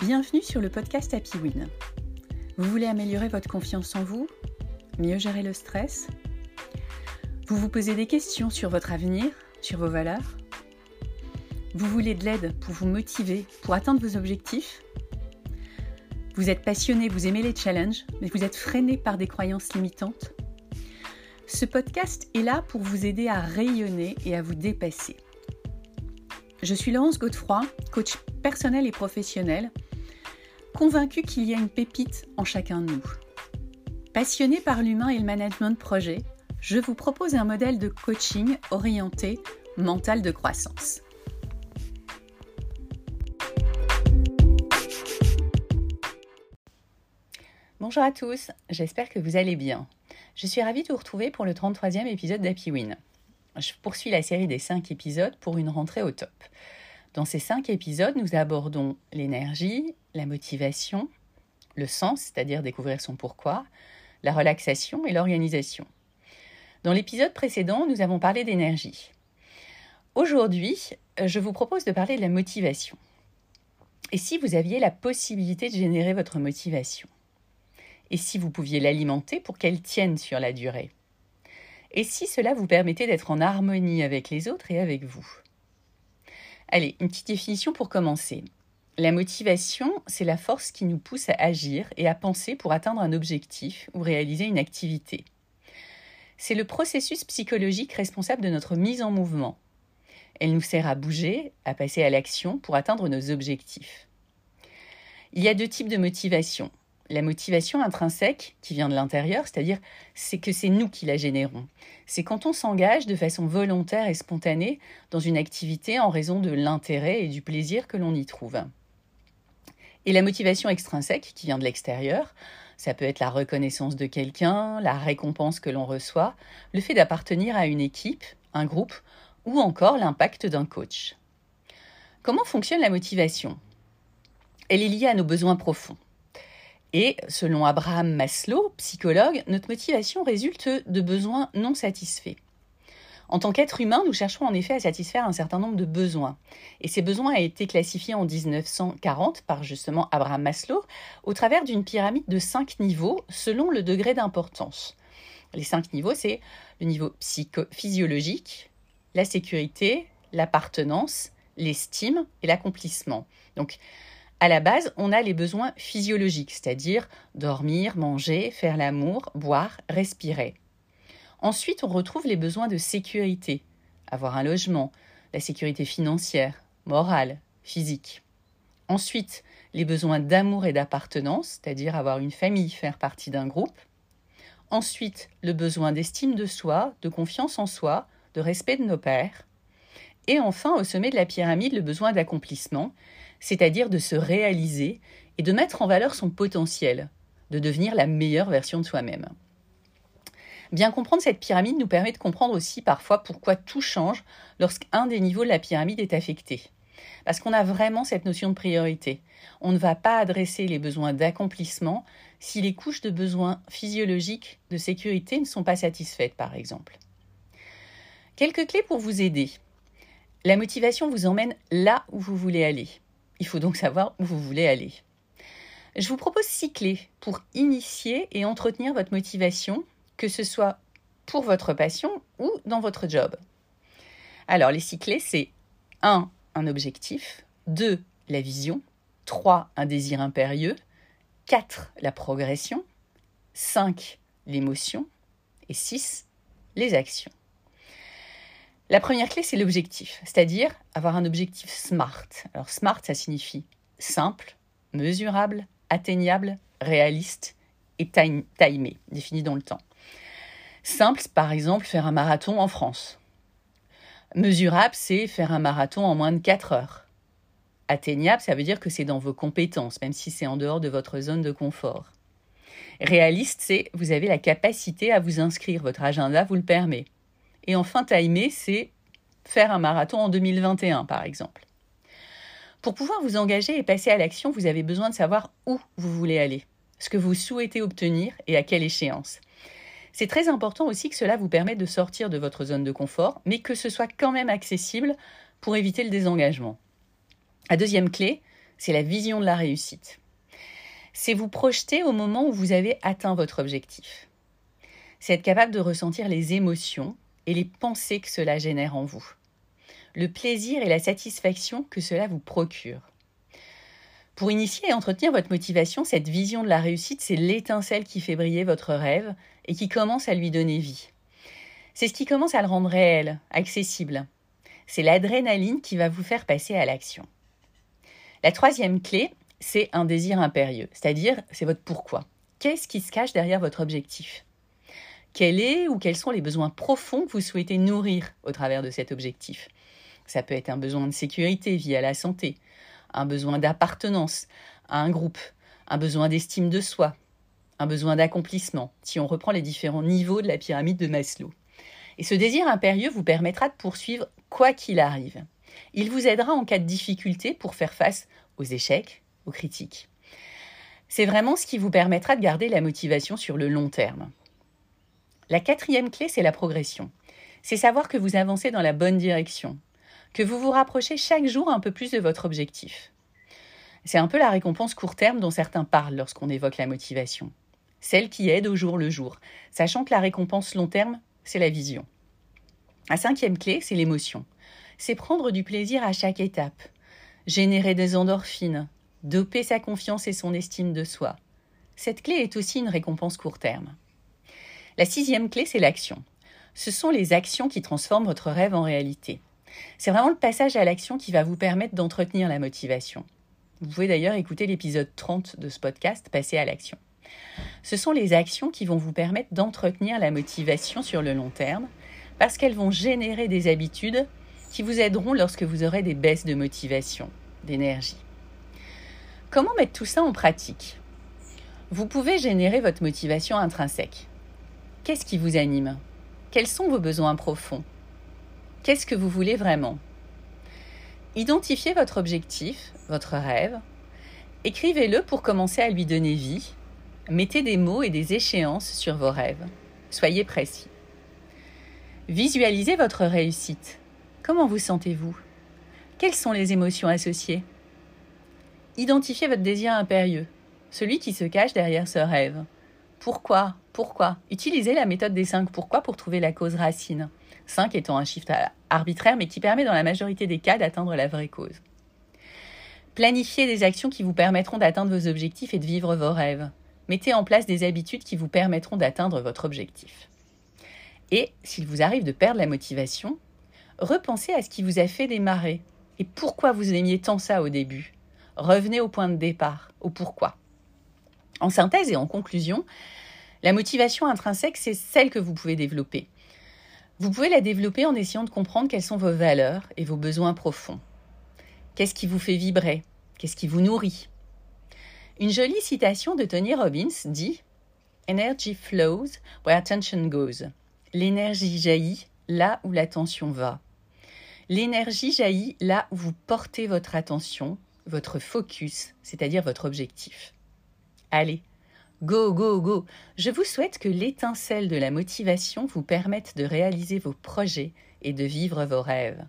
Bienvenue sur le podcast Happy Win. Vous voulez améliorer votre confiance en vous Mieux gérer le stress? Vous vous posez des questions sur votre avenir, sur vos valeurs? Vous voulez de l'aide pour vous motiver, pour atteindre vos objectifs? Vous êtes passionné, vous aimez les challenges, mais vous êtes freiné par des croyances limitantes? Ce podcast est là pour vous aider à rayonner et à vous dépasser. Je suis Laurence Godefroy, coach personnel et professionnel convaincu qu'il y a une pépite en chacun de nous. Passionné par l'humain et le management de projet, je vous propose un modèle de coaching orienté mental de croissance. Bonjour à tous, j'espère que vous allez bien. Je suis ravie de vous retrouver pour le 33e épisode d'Happy Win. Je poursuis la série des 5 épisodes pour une rentrée au top. Dans ces cinq épisodes, nous abordons l'énergie, la motivation, le sens, c'est-à-dire découvrir son pourquoi, la relaxation et l'organisation. Dans l'épisode précédent, nous avons parlé d'énergie. Aujourd'hui, je vous propose de parler de la motivation. Et si vous aviez la possibilité de générer votre motivation? Et si vous pouviez l'alimenter pour qu'elle tienne sur la durée? Et si cela vous permettait d'être en harmonie avec les autres et avec vous? Allez, une petite définition pour commencer. La motivation, c'est la force qui nous pousse à agir et à penser pour atteindre un objectif ou réaliser une activité. C'est le processus psychologique responsable de notre mise en mouvement. Elle nous sert à bouger, à passer à l'action pour atteindre nos objectifs. Il y a deux types de motivation. La motivation intrinsèque, qui vient de l'intérieur, c'est-à-dire c'est que c'est nous qui la générons. C'est quand on s'engage de façon volontaire et spontanée dans une activité en raison de l'intérêt et du plaisir que l'on y trouve. Et la motivation extrinsèque, qui vient de l'extérieur, ça peut être la reconnaissance de quelqu'un, la récompense que l'on reçoit, le fait d'appartenir à une équipe, un groupe, ou encore l'impact d'un coach. Comment fonctionne la motivation? Elle est liée à nos besoins profonds. Et selon Abraham Maslow, psychologue, notre motivation résulte de besoins non satisfaits. En tant qu'être humain, nous cherchons en effet à satisfaire un certain nombre de besoins. Et ces besoins ont été classifiés en 1940 par justement Abraham Maslow au travers d'une pyramide de cinq niveaux selon le degré d'importance. Les cinq niveaux, c'est le niveau psychophysiologique, la sécurité, l'appartenance, l'estime et l'accomplissement. Donc, à la base, on a les besoins physiologiques, c'est-à-dire dormir, manger, faire l'amour, boire, respirer. Ensuite, on retrouve les besoins de sécurité, avoir un logement, la sécurité financière, morale, physique. Ensuite, les besoins d'amour et d'appartenance, c'est-à-dire avoir une famille, faire partie d'un groupe. Ensuite, le besoin d'estime de soi, de confiance en soi, de respect de nos pères. Et enfin, au sommet de la pyramide, le besoin d'accomplissement, c'est-à-dire de se réaliser et de mettre en valeur son potentiel, de devenir la meilleure version de soi-même. Bien comprendre cette pyramide nous permet de comprendre aussi parfois pourquoi tout change lorsqu'un des niveaux de la pyramide est affecté. Parce qu'on a vraiment cette notion de priorité. On ne va pas adresser les besoins d'accomplissement si les couches de besoins physiologiques de sécurité ne sont pas satisfaites, par exemple. Quelques clés pour vous aider. La motivation vous emmène là où vous voulez aller. Il faut donc savoir où vous voulez aller. Je vous propose six clés pour initier et entretenir votre motivation, que ce soit pour votre passion ou dans votre job. Alors, les six clés, c'est 1. Un objectif. 2. La vision. 3. Un désir impérieux. 4. La progression. 5. L'émotion. Et 6. Les actions. La première clé, c'est l'objectif, c'est-à-dire avoir un objectif SMART. Alors SMART, ça signifie simple, mesurable, atteignable, réaliste et timé, défini dans le temps. Simple, par exemple, faire un marathon en France. Mesurable, c'est faire un marathon en moins de 4 heures. Atteignable, ça veut dire que c'est dans vos compétences, même si c'est en dehors de votre zone de confort. Réaliste, c'est vous avez la capacité à vous inscrire, votre agenda vous le permet. Et enfin, timer, c'est faire un marathon en 2021, par exemple. Pour pouvoir vous engager et passer à l'action, vous avez besoin de savoir où vous voulez aller, ce que vous souhaitez obtenir et à quelle échéance. C'est très important aussi que cela vous permette de sortir de votre zone de confort, mais que ce soit quand même accessible pour éviter le désengagement. La deuxième clé, c'est la vision de la réussite. C'est vous projeter au moment où vous avez atteint votre objectif. C'est être capable de ressentir les émotions et les pensées que cela génère en vous. Le plaisir et la satisfaction que cela vous procure. Pour initier et entretenir votre motivation, cette vision de la réussite, c'est l'étincelle qui fait briller votre rêve et qui commence à lui donner vie. C'est ce qui commence à le rendre réel, accessible. C'est l'adrénaline qui va vous faire passer à l'action. La troisième clé, c'est un désir impérieux, c'est-à-dire c'est votre pourquoi. Qu'est-ce qui se cache derrière votre objectif? Quel est ou quels sont les besoins profonds que vous souhaitez nourrir au travers de cet objectif? Ça peut être un besoin de sécurité via la santé, un besoin d'appartenance à un groupe, un besoin d'estime de soi, un besoin d'accomplissement, si on reprend les différents niveaux de la pyramide de Maslow. Et ce désir impérieux vous permettra de poursuivre quoi qu'il arrive. Il vous aidera en cas de difficulté pour faire face aux échecs, aux critiques. C'est vraiment ce qui vous permettra de garder la motivation sur le long terme. La quatrième clé, c'est la progression. C'est savoir que vous avancez dans la bonne direction, que vous vous rapprochez chaque jour un peu plus de votre objectif. C'est un peu la récompense court terme dont certains parlent lorsqu'on évoque la motivation. Celle qui aide au jour le jour, sachant que la récompense long terme, c'est la vision. La cinquième clé, c'est l'émotion. C'est prendre du plaisir à chaque étape, générer des endorphines, doper sa confiance et son estime de soi. Cette clé est aussi une récompense court terme. La sixième clé, c'est l'action. Ce sont les actions qui transforment votre rêve en réalité. C'est vraiment le passage à l'action qui va vous permettre d'entretenir la motivation. Vous pouvez d'ailleurs écouter l'épisode 30 de ce podcast, Passer à l'action. Ce sont les actions qui vont vous permettre d'entretenir la motivation sur le long terme, parce qu'elles vont générer des habitudes qui vous aideront lorsque vous aurez des baisses de motivation, d'énergie. Comment mettre tout ça en pratique? Vous pouvez générer votre motivation intrinsèque. Qu'est-ce qui vous anime? Quels sont vos besoins profonds? Qu'est-ce que vous voulez vraiment? Identifiez votre objectif, votre rêve. Écrivez-le pour commencer à lui donner vie. Mettez des mots et des échéances sur vos rêves. Soyez précis. Visualisez votre réussite. Comment vous sentez-vous? Quelles sont les émotions associées? Identifiez votre désir impérieux, celui qui se cache derrière ce rêve. Pourquoi? Pourquoi Utilisez la méthode des cinq pourquoi pour trouver la cause racine. 5 étant un chiffre arbitraire mais qui permet dans la majorité des cas d'atteindre la vraie cause. Planifiez des actions qui vous permettront d'atteindre vos objectifs et de vivre vos rêves. Mettez en place des habitudes qui vous permettront d'atteindre votre objectif. Et s'il vous arrive de perdre la motivation, repensez à ce qui vous a fait démarrer et pourquoi vous aimiez tant ça au début. Revenez au point de départ, au pourquoi. En synthèse et en conclusion, la motivation intrinsèque, c'est celle que vous pouvez développer. Vous pouvez la développer en essayant de comprendre quelles sont vos valeurs et vos besoins profonds. Qu'est-ce qui vous fait vibrer? Qu'est-ce qui vous nourrit? Une jolie citation de Tony Robbins dit Energy flows where attention goes. L'énergie jaillit là où l'attention va. L'énergie jaillit là où vous portez votre attention, votre focus, c'est-à-dire votre objectif. Allez, Go, go, go Je vous souhaite que l'étincelle de la motivation vous permette de réaliser vos projets et de vivre vos rêves.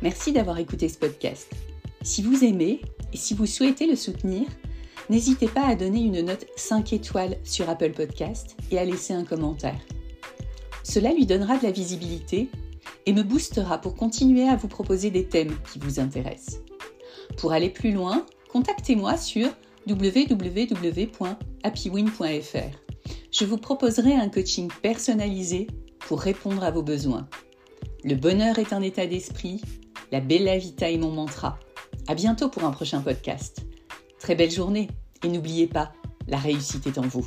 Merci d'avoir écouté ce podcast. Si vous aimez et si vous souhaitez le soutenir, n'hésitez pas à donner une note 5 étoiles sur Apple Podcast et à laisser un commentaire. Cela lui donnera de la visibilité et me boostera pour continuer à vous proposer des thèmes qui vous intéressent. Pour aller plus loin, contactez-moi sur www.happywin.fr. Je vous proposerai un coaching personnalisé pour répondre à vos besoins. Le bonheur est un état d'esprit, la bella vita est mon mantra. À bientôt pour un prochain podcast. Très belle journée et n'oubliez pas, la réussite est en vous.